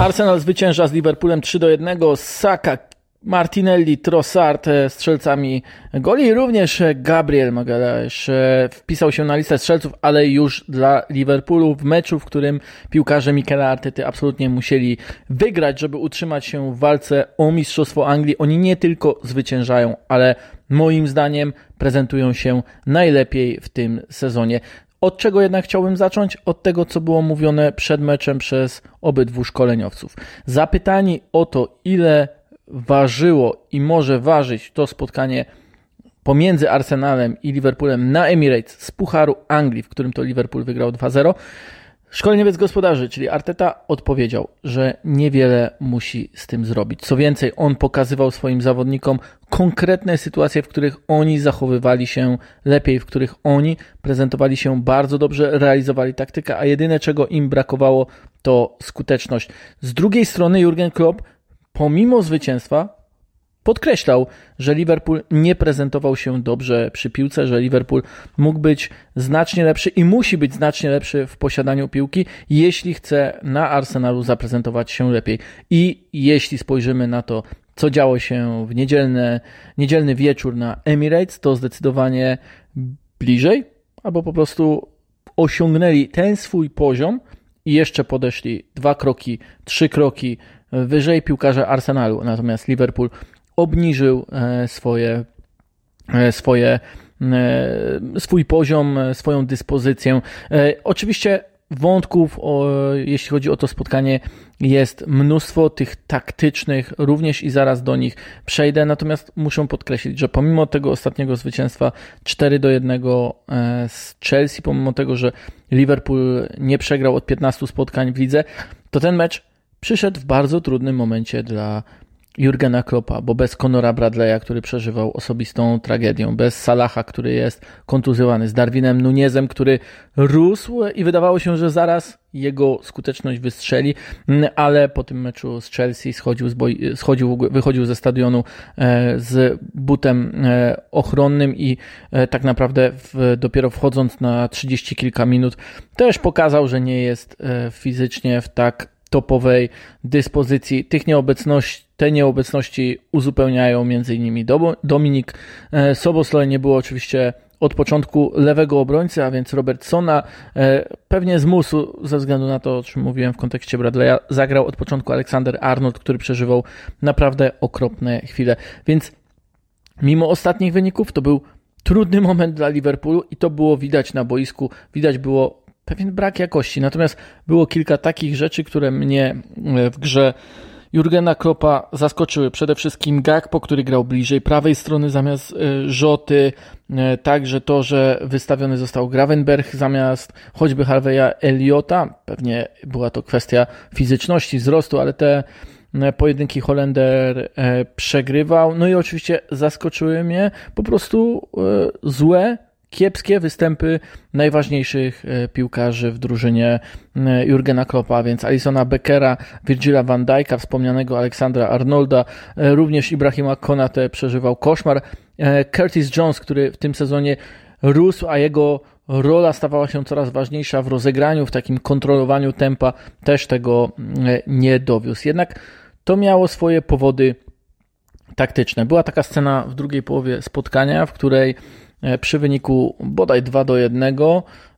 Arsenal zwycięża z Liverpoolem 3 do 1. Saka, Martinelli, Trossard e, strzelcami goli. Również Gabriel Magalhaes e, wpisał się na listę strzelców, ale już dla Liverpoolu w meczu, w którym piłkarze Mikela Artety absolutnie musieli wygrać, żeby utrzymać się w walce o Mistrzostwo Anglii. Oni nie tylko zwyciężają, ale moim zdaniem prezentują się najlepiej w tym sezonie. Od czego jednak chciałbym zacząć? Od tego, co było mówione przed meczem przez obydwu szkoleniowców. Zapytani o to, ile ważyło i może ważyć to spotkanie pomiędzy Arsenalem i Liverpoolem na Emirates z Pucharu Anglii, w którym to Liverpool wygrał 2-0, Szkoleniowiec gospodarzy, czyli Arteta, odpowiedział, że niewiele musi z tym zrobić. Co więcej, on pokazywał swoim zawodnikom konkretne sytuacje, w których oni zachowywali się lepiej, w których oni prezentowali się bardzo dobrze, realizowali taktykę, a jedyne czego im brakowało to skuteczność. Z drugiej strony Jurgen Klopp, pomimo zwycięstwa, podkreślał, że Liverpool nie prezentował się dobrze przy piłce, że Liverpool mógł być znacznie lepszy i musi być znacznie lepszy w posiadaniu piłki, jeśli chce na Arsenalu zaprezentować się lepiej. I jeśli spojrzymy na to, co działo się w niedzielny, niedzielny wieczór na Emirates, to zdecydowanie bliżej, albo po prostu osiągnęli ten swój poziom i jeszcze podeszli dwa kroki, trzy kroki wyżej piłkarze Arsenalu. Natomiast Liverpool obniżył e, swoje, e, swoje, e, swój poziom, swoją dyspozycję. Oczywiście wątków, o, jeśli chodzi o to spotkanie, jest mnóstwo tych taktycznych, również i zaraz do nich przejdę. Natomiast muszę podkreślić, że pomimo tego ostatniego zwycięstwa 4 do 1 z Chelsea, pomimo tego, że Liverpool nie przegrał od 15 spotkań w lidze, to ten mecz przyszedł w bardzo trudnym momencie dla Jurgena Kloppa, bo bez Conora Bradley'a, który przeżywał osobistą tragedię, bez Salaha, który jest kontuzjowany, z Darwinem Nunezem, który rósł i wydawało się, że zaraz jego skuteczność wystrzeli, ale po tym meczu z Chelsea schodził, z boi, schodził wychodził ze stadionu e, z butem e, ochronnym i e, tak naprawdę w, dopiero wchodząc na 30 kilka minut też pokazał, że nie jest fizycznie w tak topowej dyspozycji. Tych nieobecności, te nieobecności uzupełniają m.in. Dominik e, Sobosloj. Nie było oczywiście od początku lewego obrońcy, a więc Robertsona. E, pewnie zmusł, ze względu na to, o czym mówiłem w kontekście Bradley'a, zagrał od początku Aleksander Arnold, który przeżywał naprawdę okropne chwile. Więc mimo ostatnich wyników to był trudny moment dla Liverpoolu i to było widać na boisku. Widać było pewien brak jakości. Natomiast było kilka takich rzeczy, które mnie e, w grze Jurgena Kloppa zaskoczyły. Przede wszystkim Gakpo, który grał bliżej prawej strony zamiast e, Rzoty. E, także to, że wystawiony został Gravenberg zamiast choćby Harveya Eliota. Pewnie była to kwestia fizyczności, wzrostu, ale te pojedynki Holender przegrywał. No i oczywiście zaskoczyły mnie po prostu złe kiepskie występy najważniejszych e, piłkarzy w drużynie e, Jurgena Kloppa, więc Alisona Beckera, Virgila van Dijk'a, wspomnianego Aleksandra Arnolda, e, również Ibrahima Konate przeżywał koszmar. Curtis Jones, który w tym sezonie rósł, a jego rola stawała się coraz ważniejsza w rozegraniu, w takim kontrolowaniu tempa, też tego nie dowiózł. Jednak to miało swoje powody taktyczne. Była taka scena w drugiej połowie spotkania, w której przy wyniku bodaj 2 do 1,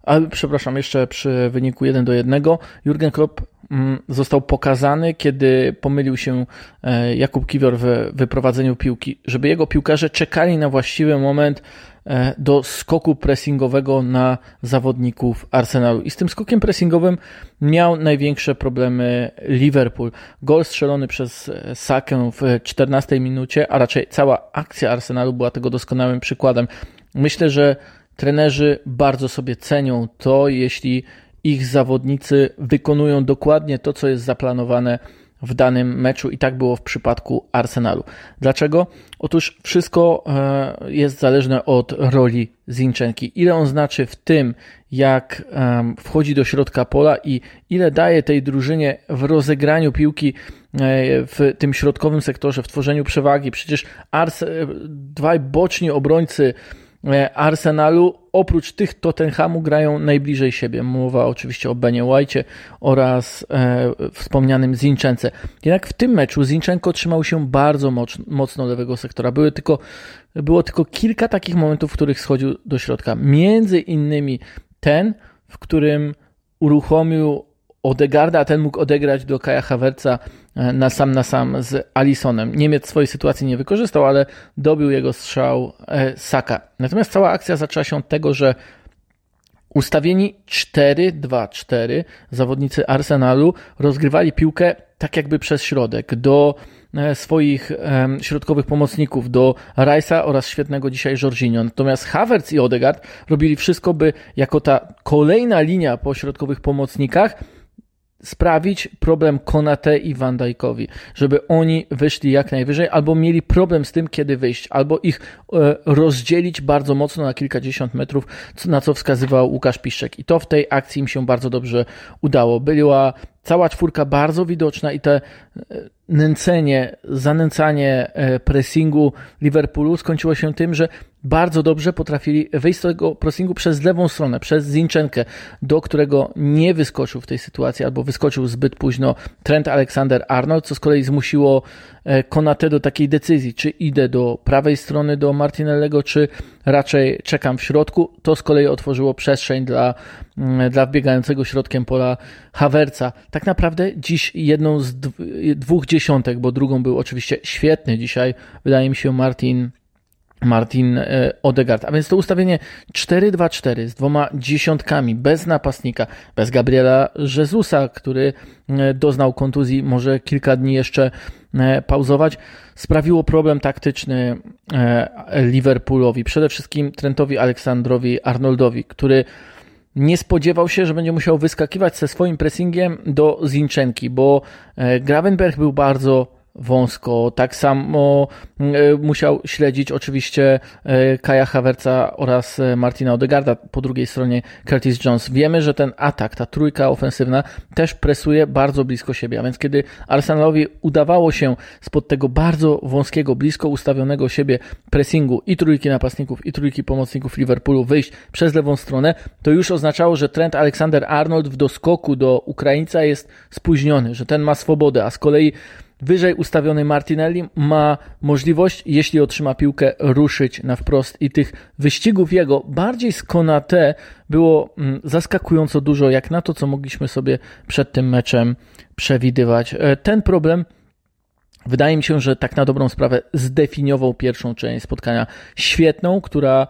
ale przepraszam, jeszcze przy wyniku 1 do 1, Jurgen Klopp mm, został pokazany, kiedy pomylił się e, Jakub Kiwior w wyprowadzeniu piłki, żeby jego piłkarze czekali na właściwy moment e, do skoku pressingowego na zawodników Arsenalu. I z tym skokiem pressingowym miał największe problemy Liverpool. Gol strzelony przez Sakę w 14 minucie, a raczej cała akcja Arsenalu była tego doskonałym przykładem. Myślę, że trenerzy bardzo sobie cenią to, jeśli ich zawodnicy wykonują dokładnie to, co jest zaplanowane w danym meczu i tak było w przypadku Arsenalu. Dlaczego? Otóż wszystko e, jest zależne od roli Zinchenki. Ile on znaczy w tym, jak wchodzi do środka pola i ile daje tej drużynie w rozegraniu piłki e, w tym środkowym sektorze, w tworzeniu przewagi. Przecież Ars, e, dwaj boczni obrońcy Arsenalu oprócz tych Tottenhamu grają najbliżej siebie. Mowa oczywiście o Benie White oraz e, wspomnianym Zinczence. Jednak w tym meczu Zinchenko trzymał się bardzo mocno, mocno lewego sektora. Były tylko, było tylko kilka takich momentów, w których schodził do środka. Między innymi ten, w którym uruchomił Odegarda, a ten mógł odegrać do Kaja Havertza e, na sam na sam z Alisonem. Niemiec swojej sytuacji nie wykorzystał, ale dobił jego strzał e, Saka. Natomiast cała akcja zaczęła się od tego, że ustawieni 4-2-4 zawodnicy Arsenalu rozgrywali piłkę tak jakby przez środek do e, swoich środkowych pomocników, do Rice'a oraz świetnego dzisiaj Jorginho. Natomiast Havertz i Odegaard robili wszystko, by jako ta kolejna linia po środkowych pomocnikach sprawić problem Konate i Van Dijkowi, żeby oni wyszli jak najwyżej, albo mieli problem z tym, kiedy wyjść, albo ich e, rozdzielić bardzo mocno na kilkadziesiąt metrów, na co wskazywał Łukasz Piszczek. I to w tej akcji im się bardzo dobrze udało. Była cała czwórka bardzo widoczna i te e, nęcenie, zanęcanie e, pressingu Liverpoolu skończyło się tym, że bardzo dobrze potrafili wyjść z tego pressingu przez lewą stronę, przez Zinczenkę, do którego nie wyskoczył w tej sytuacji albo wyskoczył zbyt późno Trent Alexander-Arnold, co z kolei zmusiło Konate do takiej decyzji, czy idę do prawej strony do Martinellego, czy raczej czekam w środku. To z kolei otworzyło przestrzeń dla, mm, dla wbiegającego środkiem pola Hawerca. Tak naprawdę dziś jedną z dwóch dziesiątek, bo drugą był oczywiście świetny dzisiaj, wydaje mi się Martin Martin e, Odegaard. A więc to ustawienie 4-2-4 z dwoma dziesiątkami, bez napastnika, bez Gabriela Jezusa, który e, doznał kontuzji, może kilka dni jeszcze e, pauzować, sprawiło problem taktyczny Liverpoolowi, przede wszystkim Trentowi Aleksandrowi Arnoldowi, który nie spodziewał się, że będzie musiał wyskakiwać ze swoim pressingiem do Zinczenki, bo Gravenberg był bardzo wąsko. Tak samo e, musiał śledzić oczywiście e, Kaja Havertza oraz e, Martina Odegarda, po drugiej stronie Curtis Jones. Wiemy, że ten atak, ta trójka ofensywna też presuje bardzo blisko siebie, a więc kiedy Arsenalowi udawało się spod tego bardzo wąskiego, blisko ustawionego siebie pressingu i trójki napastników i trójki pomocników Liverpoolu wyjść przez lewą stronę, to już oznaczało, że Trent Alexander-Arnold w doskoku do Ukraińca jest spóźniony, że ten ma swobodę, a z kolei Wyżej ustawiony Martinelli ma możliwość, jeśli otrzyma piłkę, ruszyć na wprost i tych wyścigów jego bardziej z Konate było mm, zaskakująco dużo, jak na to, co mogliśmy sobie przed tym meczem przewidywać. E, ten problem wydaje mi się, że tak na dobrą sprawę zdefiniował pierwszą część spotkania świetną, która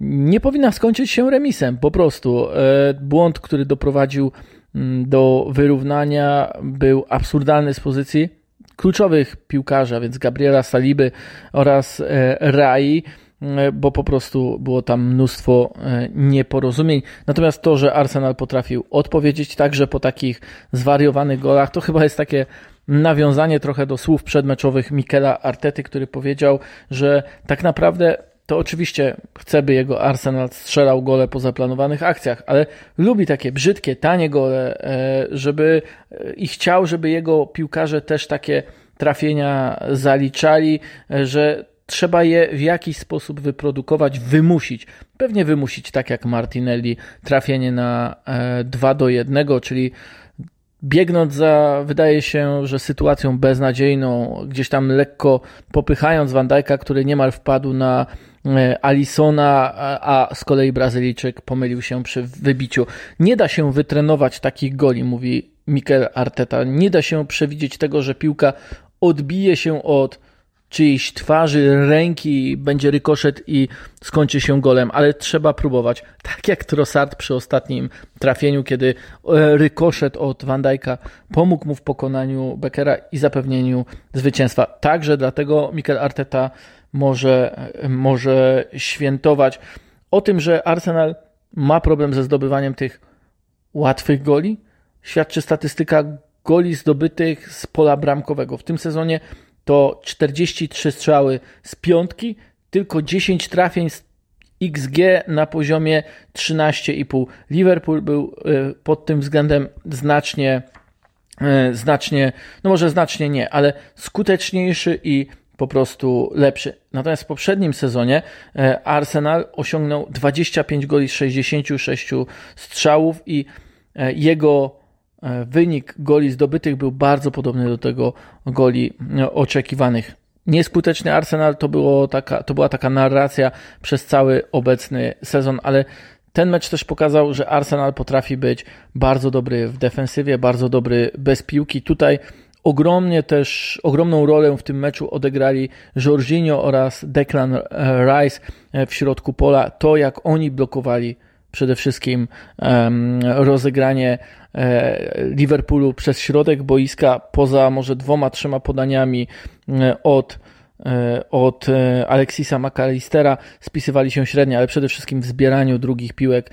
nie powinna skończyć się remisem, po prostu. E, błąd, który doprowadził mm, do wyrównania, był absurdalny z pozycji kluczowych piłkarzy, a więc Gabriela Saliby oraz e, Rai, e, bo po prostu było tam mnóstwo e, nieporozumień. Natomiast to, że Arsenal potrafił odpowiedzieć także po takich zwariowanych golach, to chyba jest takie nawiązanie trochę do słów przedmeczowych Mikela Artety, który powiedział, że tak naprawdę to oczywiście chce, by jego Arsenal strzelał gole po zaplanowanych akcjach, ale lubi takie brzydkie, tanie gole, e, żeby e, i chciał, żeby jego piłkarze też takie trafienia zaliczali, e, że trzeba je w jakiś sposób wyprodukować, wymusić. Pewnie wymusić, tak jak Martinelli, trafienie na 2 do 1, czyli biegnąc za, wydaje się, że sytuacją beznadziejną, gdzieś tam lekko popychając Van Dijk'a, który niemal wpadł na E, Alisona, a z kolei Brazylijczyk pomylił się przy wybiciu. Nie da się wytrenować takich goli, mówi Mikel Arteta. Nie da się przewidzieć tego, że piłka odbije się od czyjejś twarzy, ręki, będzie rykoszet i skończy się golem, ale trzeba próbować. Tak jak Trossard przy ostatnim trafieniu, kiedy e, rykoszet od Van Dijk'a pomógł mu w pokonaniu Beckera i zapewnieniu zwycięstwa. Także dlatego Mikel Arteta może, może świętować. O tym, że Arsenal ma problem ze zdobywaniem tych łatwych goli, świadczy statystyka goli zdobytych z pola bramkowego. W tym sezonie to 43 strzały z piątki, tylko 10 trafień z XG na poziomie 13,5. Liverpool był e, pod tym względem znacznie, e, znacznie, no może znacznie nie, ale skuteczniejszy i po prostu lepszy. Natomiast w poprzednim sezonie e, Arsenal osiągnął 25 goli z 66 strzałów i jego wynik goli zdobytych był bardzo podobny do tego goli oczekiwanych. Nieskuteczny Arsenal to, było taka, to była taka narracja przez cały obecny sezon, ale ten mecz też pokazał, że Arsenal potrafi być bardzo dobry w defensywie, bardzo dobry bez piłki. Tutaj ogromnie też, ogromną rolę w tym meczu odegrali Jorginho oraz Declan Rice w środku pola. To, jak oni blokowali przede wszystkim rozegranie e, Liverpoolu przez środek boiska, poza może dwoma, trzema podaniami e, od E, od Alexisa McAllistera. Spisywali się średnio, ale przede wszystkim w zbieraniu drugich piłek,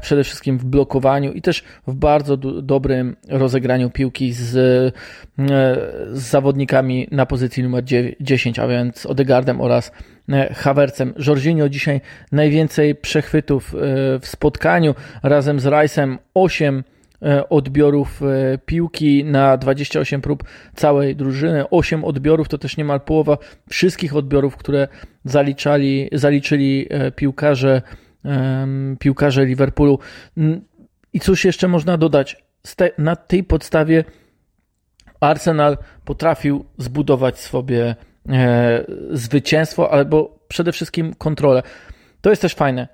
przede wszystkim w blokowaniu i też w bardzo dobrym rozegraniu piłki z, z zawodnikami na pozycji numer 10, a więc Odegardem oraz Havercem. Jorginho dzisiaj najwięcej przechwytów w spotkaniu razem z Rice'em 8 E, odbiorów e, piłki na 28 prób całej drużyny. 8 odbiorów to też niemal połowa wszystkich odbiorów, które zaliczali, zaliczyli e, piłkarze, piłkarze Liverpoolu. I cóż jeszcze można dodać? Na tej podstawie Arsenal potrafił zbudować sobie zwycięstwo, albo przede wszystkim kontrolę. To jest też fajne,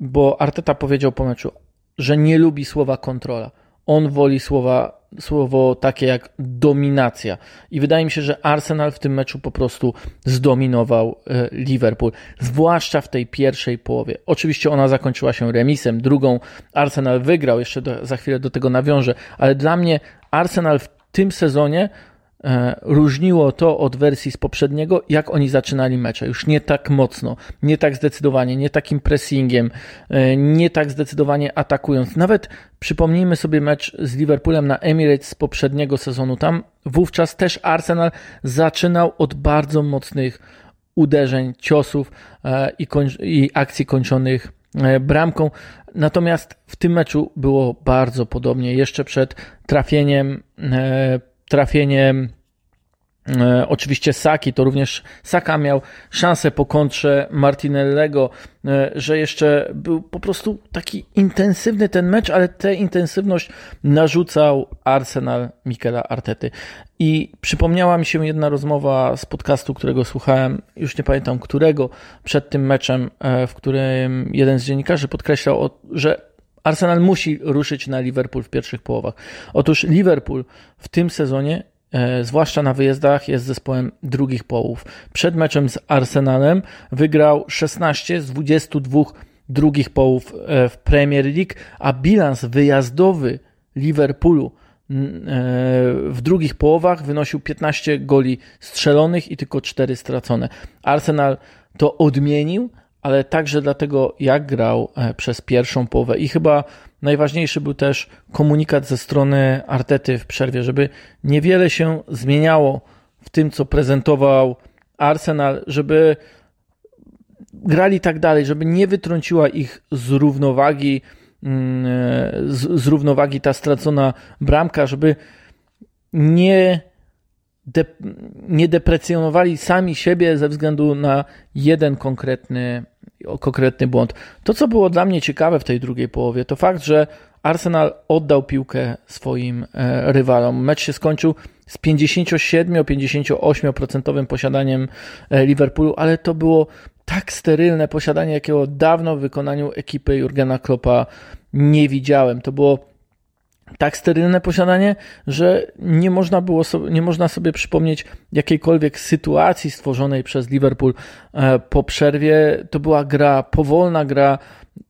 bo Arteta powiedział po meczu, że nie lubi słowa kontrola on woli słowa, słowo takie jak dominacja. I wydaje mi się, że Arsenal w tym meczu po prostu zdominował e, Liverpool, zwłaszcza w tej pierwszej połowie. Oczywiście ona zakończyła się remisem, drugą Arsenal wygrał, jeszcze do, za chwilę do tego nawiążę, ale dla mnie Arsenal w tym sezonie E, różniło to od wersji z poprzedniego, jak oni zaczynali mecze. Już nie tak mocno, nie tak zdecydowanie, nie takim pressingiem, e, nie tak zdecydowanie atakując. Nawet przypomnijmy sobie mecz z Liverpoolem na Emirates z poprzedniego sezonu. Tam wówczas też Arsenal zaczynał od bardzo mocnych uderzeń, ciosów e, i, i akcji kończonych bramką. Natomiast w tym meczu było bardzo podobnie. Jeszcze przed trafieniem trafieniem e, oczywiście Saki, to również Saka miał szansę po kontrze Martinellego, e, że jeszcze był po prostu taki intensywny ten mecz, ale tę intensywność narzucał Arsenal Mikela Artety. I przypomniała mi się jedna rozmowa z podcastu, którego słuchałem, już nie pamiętam którego, przed tym meczem, e, w którym jeden z dziennikarzy podkreślał, że Arsenal musi ruszyć na Liverpool w pierwszych połowach. Otóż Liverpool w tym sezonie, e, zwłaszcza na wyjazdach, jest zespołem drugich połów. Przed meczem z Arsenalem wygrał 16 z 22 drugich połów e, w Premier League, a bilans wyjazdowy Liverpoolu e, w drugich połowach wynosił 15 goli strzelonych i tylko 4 stracone. Arsenal to odmienił, ale także dlatego, jak grał e, przez pierwszą połowę. I chyba najważniejszy był też komunikat ze strony Artety w przerwie, żeby niewiele się zmieniało w tym, co prezentował Arsenal, żeby grali tak dalej, żeby nie wytrąciła ich z równowagi, mm, e, z, z równowagi ta stracona bramka, żeby nie de, nie deprecjonowali sami siebie ze względu na jeden konkretny, konkretny błąd. To, co było dla mnie ciekawe w tej drugiej połowie, to fakt, że Arsenal oddał piłkę swoim e, rywalom. Mecz się skończył z 57-58% posiadaniem e, Liverpoolu, ale to było tak sterylne posiadanie, jakiego dawno w wykonaniu ekipy Jurgena Kloppa nie widziałem. To było tak sterylne posiadanie, że nie można, było nie można sobie przypomnieć jakiejkolwiek sytuacji stworzonej przez Liverpool e, po przerwie. To była gra, powolna gra,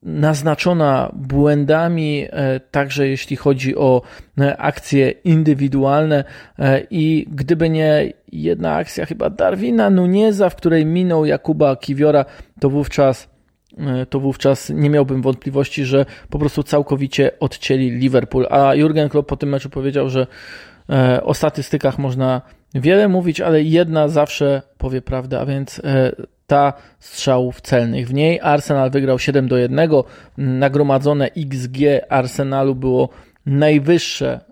naznaczona błędami, e, także jeśli chodzi o e, akcje indywidualne i gdyby nie jedna akcja chyba Darwina Nuneza, w której minął Jakuba Kiwiora, to wówczas to wówczas nie miałbym wątpliwości, że po prostu całkowicie odcięli Liverpool. A Jurgen Klopp po tym meczu powiedział, że e, o statystykach można wiele mówić, ale jedna zawsze powie prawdę, a więc e, ta strzałów celnych. W niej Arsenal wygrał 7 do 1. Nagromadzone XG Arsenalu było najwyższe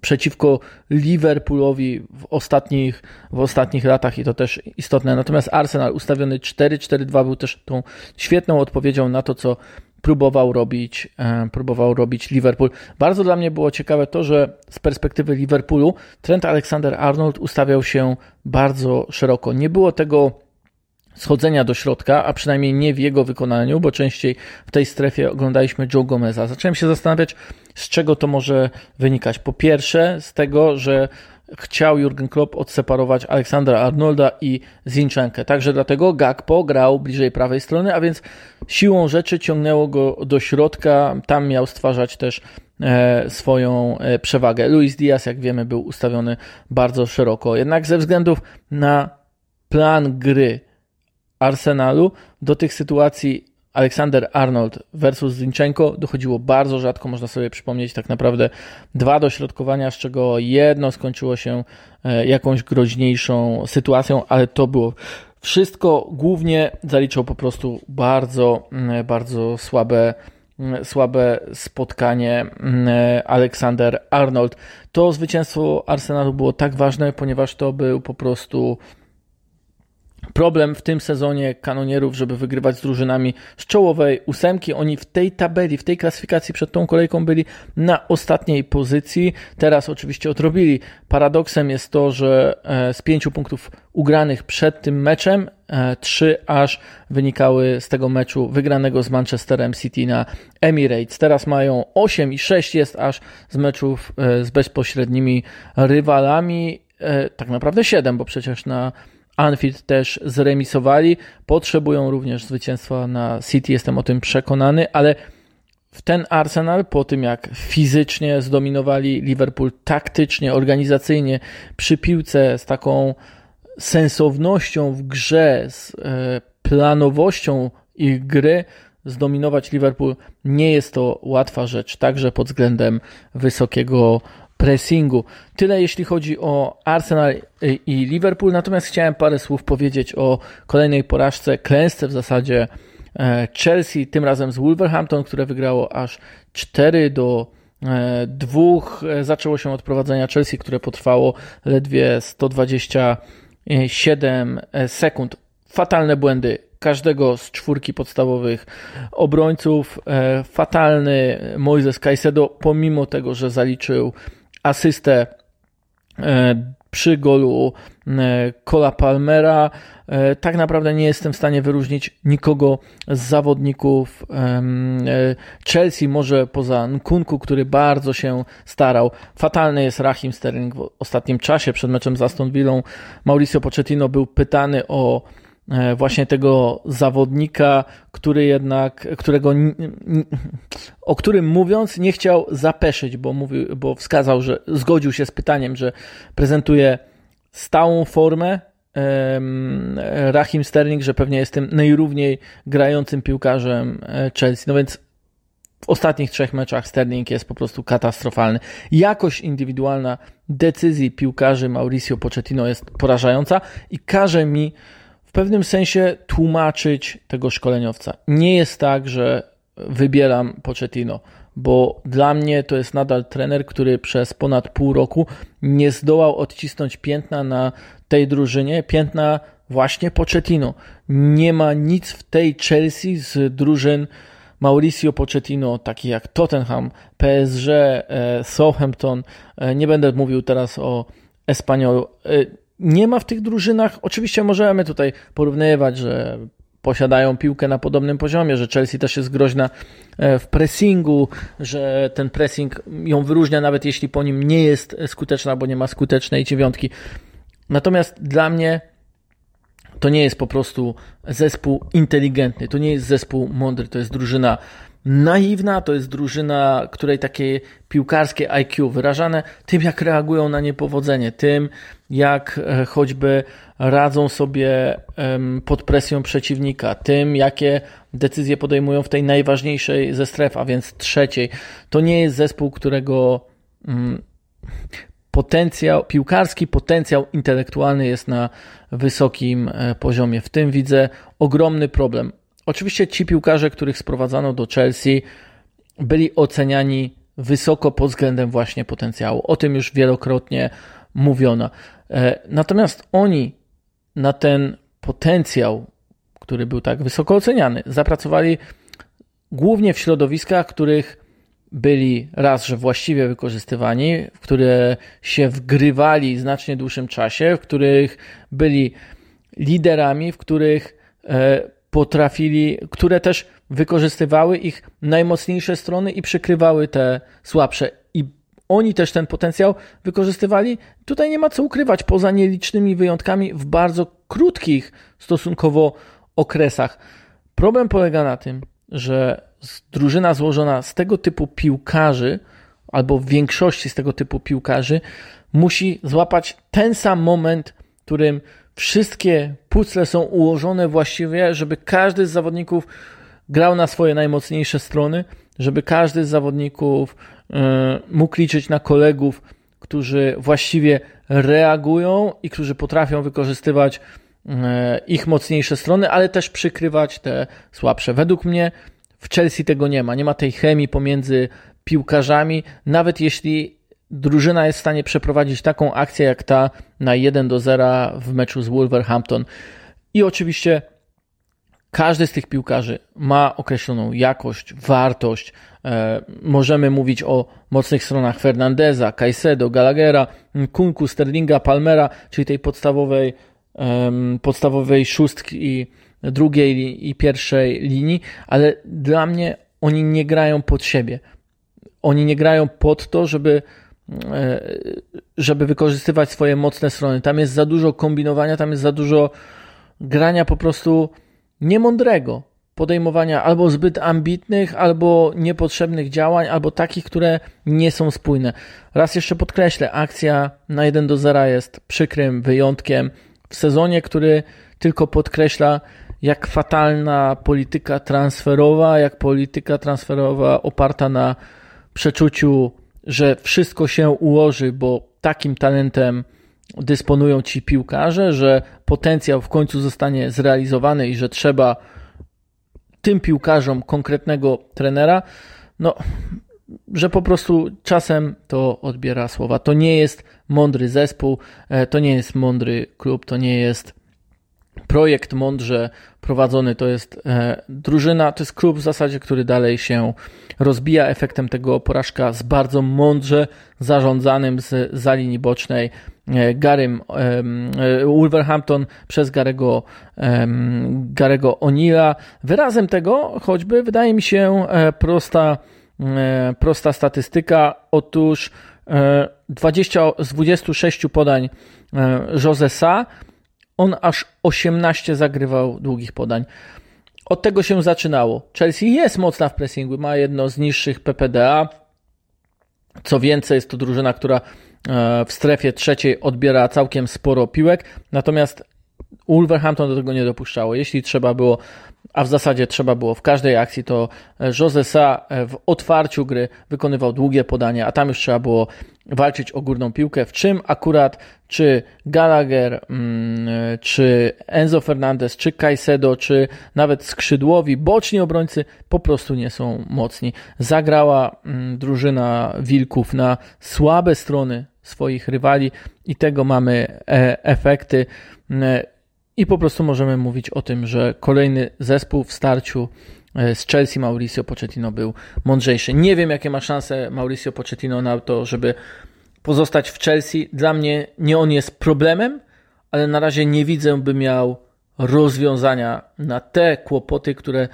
przeciwko Liverpoolowi w ostatnich, w ostatnich latach i to też istotne. Natomiast Arsenal ustawiony 4-4-2 był też tą świetną odpowiedzią na to, co próbował robić, próbował robić Liverpool. Bardzo dla mnie było ciekawe to, że z perspektywy Liverpoolu Trent Alexander-Arnold ustawiał się bardzo szeroko. Nie było tego schodzenia do środka, a przynajmniej nie w jego wykonaniu, bo częściej w tej strefie oglądaliśmy Joe Gomeza. Zacząłem się zastanawiać, z czego to może wynikać. Po pierwsze, z tego, że chciał Jurgen Klopp odseparować Aleksandra Arnolda i Zinchenkę. Także dlatego Gakpo grał bliżej prawej strony, a więc siłą rzeczy ciągnęło go do środka. Tam miał stwarzać też e, swoją e, przewagę. Luis Diaz, jak wiemy, był ustawiony bardzo szeroko. Jednak ze względów na plan gry Arsenalu do tych sytuacji Aleksander Arnold versus Zinchenko dochodziło bardzo rzadko, można sobie przypomnieć tak naprawdę dwa dośrodkowania, z czego jedno skończyło się e, jakąś groźniejszą sytuacją, ale to było wszystko. Głównie zaliczał po prostu bardzo, mm, bardzo słabe mm, słabe spotkanie mm, Aleksander Arnold. To zwycięstwo Arsenalu było tak ważne, ponieważ to był po prostu problem w tym sezonie kanonierów, żeby wygrywać z drużynami z czołowej ósemki. Oni w tej tabeli, w tej klasyfikacji przed tą kolejką byli na ostatniej pozycji. Teraz oczywiście odrobili. Paradoksem jest to, że e, z pięciu punktów ugranych przed tym meczem, e, trzy aż wynikały z tego meczu wygranego z Manchesterem City na Emirates. Teraz mają 8 i 6 jest aż z meczów e, z bezpośrednimi rywalami. Tak naprawdę 7, bo przecież na Anfield też zremisowali. Potrzebują również zwycięstwa na City, jestem o tym przekonany, ale w ten Arsenal, po tym jak fizycznie zdominowali Liverpool taktycznie, organizacyjnie, przy piłce, z taką sensownością w grze, z e, planowością ich gry, zdominować Liverpool nie jest to łatwa rzecz, także pod względem wysokiego pressingu. Tyle jeśli chodzi o Arsenal i Liverpool, natomiast chciałem parę słów powiedzieć o kolejnej porażce, klęsce w zasadzie e, Chelsea, tym razem z Wolverhampton, które wygrało aż 4 do 2. E, zaczęło się od prowadzenia Chelsea, które potrwało ledwie 127 e, sekund. Fatalne błędy każdego z czwórki podstawowych obrońców. Fatalny Moises Caicedo, pomimo tego, że zaliczył asystę e, przy golu Cola e, Palmera. E, tak naprawdę nie jestem w stanie wyróżnić nikogo z zawodników Chelsea, może poza Nkunku, który bardzo się starał. Fatalny jest Rahim Sterling w ostatnim czasie przed meczem z Aston Villą. Mauricio Pochettino był pytany o właśnie tego zawodnika, który jednak, którego, o którym mówiąc nie chciał zapeszyć, bo, mówił, bo wskazał, że zgodził się z pytaniem, że prezentuje stałą formę Rahim Sterling, że pewnie jest tym najrówniej grającym piłkarzem e, Chelsea. No więc w ostatnich trzech meczach Sterling jest po prostu katastrofalny. Jakość indywidualna decyzji piłkarzy Mauricio Pochettino jest porażająca i każe mi pewnym sensie tłumaczyć tego szkoleniowca. Nie jest tak, że wybieram Pochettino, bo dla mnie to jest nadal trener, który przez ponad pół roku nie zdołał odcisnąć piętna na tej drużynie, piętna właśnie Pochettino. Nie ma nic w tej Chelsea z drużyn Mauricio Pochettino, taki jak Tottenham, PSG, e, Southampton. E, nie będę mówił teraz o Espanyolu e, nie ma w tych drużynach, oczywiście możemy tutaj porównywać, że posiadają piłkę na podobnym poziomie, że Chelsea też jest groźna e, w pressingu, że ten pressing ją wyróżnia, nawet jeśli po nim nie jest skuteczna, bo nie ma skutecznej dziewiątki. Natomiast dla mnie to nie jest po prostu zespół inteligentny, to nie jest zespół mądry, to jest drużyna naiwna, to jest drużyna, której takie piłkarskie IQ wyrażane tym, jak reagują na niepowodzenie, tym, jak e, choćby radzą sobie pod presją przeciwnika, tym, jakie decyzje podejmują w tej najważniejszej ze stref, a więc trzeciej. To nie jest zespół, którego mm, potencjał, piłkarski potencjał intelektualny jest na wysokim e, poziomie. W tym widzę ogromny problem. Oczywiście ci piłkarze, których sprowadzano do Chelsea, byli oceniani wysoko pod względem właśnie potencjału. O tym już wielokrotnie mówiono. E, natomiast oni na ten potencjał, który był tak wysoko oceniany, zapracowali głównie w środowiskach, których byli raz, że właściwie wykorzystywani, w które się wgrywali w znacznie dłuższym czasie, w których byli liderami, w których e, potrafili, które też wykorzystywały ich najmocniejsze strony i przykrywały te słabsze. I oni też ten potencjał wykorzystywali. Tutaj nie ma co ukrywać, poza nielicznymi wyjątkami w bardzo krótkich stosunkowo okresach. Problem polega na tym, że drużyna złożona z tego typu piłkarzy, albo w większości z tego typu piłkarzy, musi złapać ten sam moment, w którym wszystkie pucle są ułożone właściwie, żeby każdy z zawodników grał na swoje najmocniejsze strony, żeby każdy z zawodników e, mógł liczyć na kolegów, którzy właściwie reagują i którzy potrafią wykorzystywać e, ich mocniejsze strony, ale też przykrywać te słabsze. Według mnie w Chelsea tego nie ma. Nie ma tej chemii pomiędzy piłkarzami, nawet jeśli drużyna jest w stanie przeprowadzić taką akcję jak ta na 1 do 0 w meczu z Wolverhampton. I oczywiście każdy z tych piłkarzy ma określoną jakość, wartość. E, możemy mówić o mocnych stronach Fernandeza, Caicedo, Gallaghera, Kunku, Sterlinga, Palmera, czyli tej podstawowej, podstawowej szóstki drugiej i pierwszej linii, ale dla mnie oni nie grają pod siebie. Oni nie grają pod to, żeby, żeby wykorzystywać swoje mocne strony. Tam jest za dużo kombinowania, tam jest za dużo grania po prostu niemądrego. Podejmowania albo zbyt ambitnych, albo niepotrzebnych działań, albo takich, które nie są spójne. Raz jeszcze podkreślę, akcja na 1 do 0 jest przykrym wyjątkiem w sezonie, który tylko podkreśla, jak fatalna polityka transferowa, jak polityka transferowa oparta na przeczuciu, że wszystko się ułoży, bo takim talentem dysponują ci piłkarze, że potencjał w końcu zostanie zrealizowany i że trzeba tym piłkarzom konkretnego trenera, no, że po prostu czasem to odbiera słowa. To nie jest mądry zespół, e, to nie jest mądry klub, to nie jest projekt mądrze prowadzony, to jest e, drużyna, to jest klub w zasadzie, który dalej się rozbija. Efektem tego porażka z bardzo mądrze zarządzanym z za linii bocznej e, Garym e, Wolverhampton przez Garego, Garego O'Neilla. Wyrazem tego choćby wydaje mi się prosta, prosta statystyka. Otóż 20 z 26 podań Josesa on aż 18 zagrywał długich podań. Od tego się zaczynało. Chelsea jest mocna w pressingu, ma jedno z niższych PPDA. Co więcej, jest to drużyna, która e, w strefie trzeciej odbiera całkiem sporo piłek, natomiast Wolverhampton do tego nie dopuszczało. Jeśli trzeba było a w zasadzie trzeba było w każdej akcji, to Jose Sa e, w otwarciu gry wykonywał długie podania, a tam już trzeba było walczyć o górną piłkę, w czym akurat czy Gallagher, mm, czy Enzo Fernandez, czy Caicedo, czy nawet skrzydłowi, boczni obrońcy po prostu nie są mocni. Zagrała mm, drużyna Wilków na słabe strony swoich rywali i tego mamy e, efekty. I po prostu możemy mówić o tym, że kolejny zespół w starciu e, z Chelsea Mauricio Pochettino był mądrzejszy. Nie wiem, jakie ma szanse Mauricio Pochettino na to, żeby pozostać w Chelsea. Dla mnie nie on jest problemem, ale na razie nie widzę, by miał rozwiązania na te kłopoty, które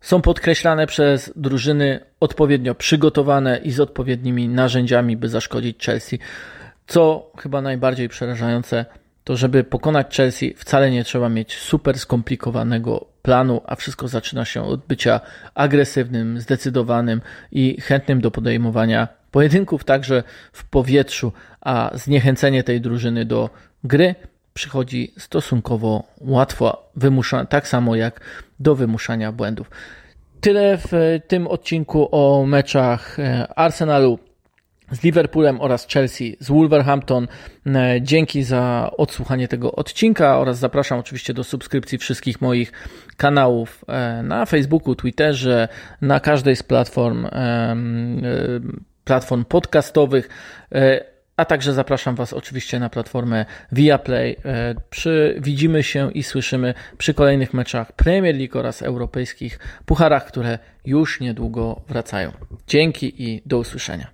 są podkreślane przez drużyny odpowiednio przygotowane i z odpowiednimi narzędziami, by zaszkodzić Chelsea. Co chyba najbardziej przerażające, to żeby pokonać Chelsea wcale nie trzeba mieć super skomplikowanego planu, a wszystko zaczyna się od bycia agresywnym, zdecydowanym i chętnym do podejmowania pojedynków także w powietrzu, a zniechęcenie tej drużyny do gry przychodzi stosunkowo łatwo, tak samo jak do wymuszania błędów. Tyle w tym odcinku o meczach e, Arsenalu z Liverpoolem oraz Chelsea z Wolverhampton. E, dzięki za odsłuchanie tego odcinka oraz zapraszam oczywiście do subskrypcji wszystkich moich kanałów e, na Facebooku, Twitterze, na każdej z platform e, platform podcastowych. A także zapraszam Was oczywiście na platformę Viaplay. Przy, widzimy się i słyszymy przy kolejnych meczach Premier League oraz europejskich pucharach, które już niedługo wracają. Dzięki i do usłyszenia.